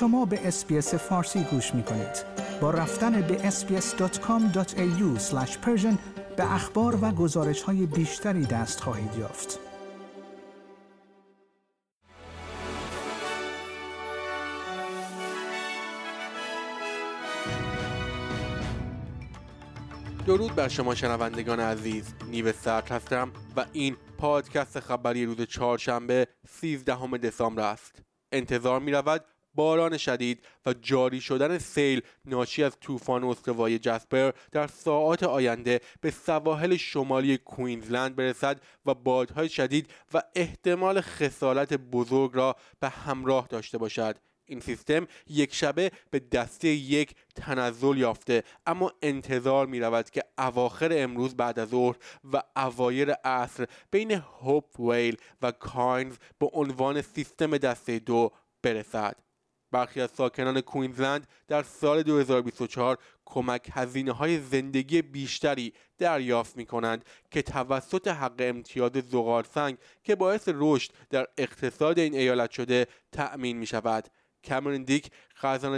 شما به SBS فارسی گوش می کنید. با رفتن به sbs.com.au به اخبار و گزارش های بیشتری دست خواهید یافت. درود بر شما شنوندگان عزیز نیو سرد هستم و این پادکست خبری روز چهارشنبه 13 دسامبر است انتظار می رود باران شدید و جاری شدن سیل ناشی از طوفان استوای جسپر در ساعات آینده به سواحل شمالی کوینزلند برسد و بادهای شدید و احتمال خسارت بزرگ را به همراه داشته باشد. این سیستم یک شبه به دسته یک تنزل یافته اما انتظار می رود که اواخر امروز بعد از ظهر و اوایر عصر بین هوپ ویل و کاینز به عنوان سیستم دسته دو برسد. برخی از ساکنان کوینزلند در سال 2024 کمک هزینه های زندگی بیشتری دریافت می کنند که توسط حق امتیاز زغالسنگ که باعث رشد در اقتصاد این ایالت شده تأمین می شود کمرین دیک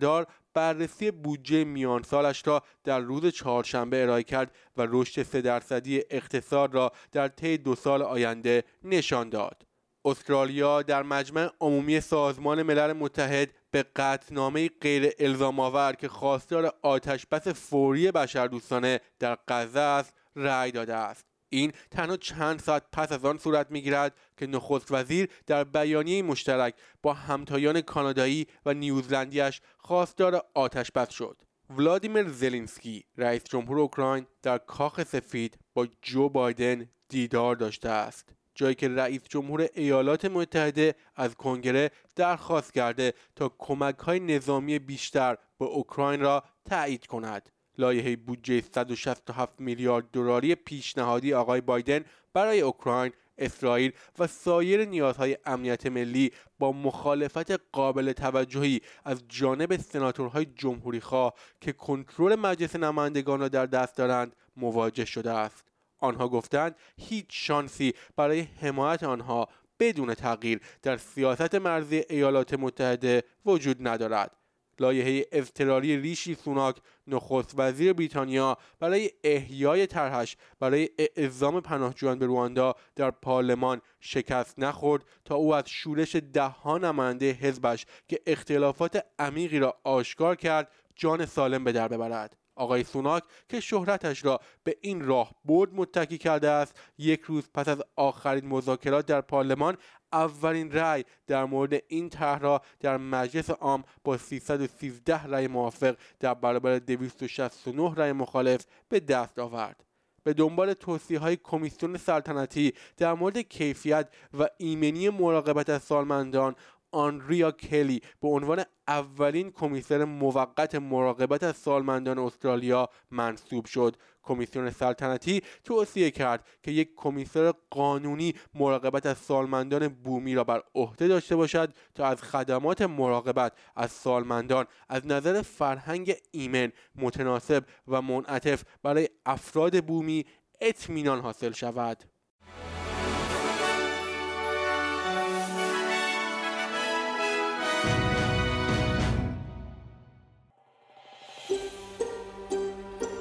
دار بررسی بودجه میان سالش را در روز چهارشنبه ارائه کرد و رشد سه درصدی اقتصاد را در طی دو سال آینده نشان داد. استرالیا در مجمع عمومی سازمان ملل متحد به قطعنامه غیر الزام آور که خواستار آتش بس فوری بشردوستانه در غزه است رأی داده است. این تنها چند ساعت پس از آن صورت می‌گیرد که نخست وزیر در بیانیه مشترک با همتایان کانادایی و نیوزلندیش خواستار آتش بس شد. ولادیمیر زلینسکی رئیس جمهور اوکراین در کاخ سفید با جو بایدن دیدار داشته است. جایی که رئیس جمهور ایالات متحده از کنگره درخواست کرده تا کمک های نظامی بیشتر به اوکراین را تایید کند. لایحه بودجه 167 میلیارد دلاری پیشنهادی آقای بایدن برای اوکراین اسرائیل و سایر نیازهای امنیت ملی با مخالفت قابل توجهی از جانب سناتورهای جمهوریخواه که کنترل مجلس نمایندگان را در دست دارند مواجه شده است. آنها گفتند هیچ شانسی برای حمایت آنها بدون تغییر در سیاست مرزی ایالات متحده وجود ندارد. لایحه اضطراری ریشی سوناک نخست وزیر بریتانیا برای احیای طرحش برای اعزام پناهجویان به رواندا در پارلمان شکست نخورد تا او از شورش دهها نماینده حزبش که اختلافات عمیقی را آشکار کرد جان سالم به در ببرد. آقای سوناک که شهرتش را به این راه برد متکی کرده است. یک روز پس از آخرین مذاکرات در پارلمان اولین رأی در مورد این طرح را در مجلس عام با 313 رأی موافق در برابر 269 رأی مخالف به دست آورد. به دنبال توصیه های کمیسیون سلطنتی در مورد کیفیت و ایمنی مراقبت از سالمندان آنریا کلی به عنوان اولین کمیسر موقت مراقبت از سالمندان استرالیا منصوب شد. کمیسیون سلطنتی توصیه کرد که یک کمیسر قانونی مراقبت از سالمندان بومی را بر عهده داشته باشد تا از خدمات مراقبت از سالمندان از نظر فرهنگ ایمن متناسب و منعطف برای افراد بومی اطمینان حاصل شود.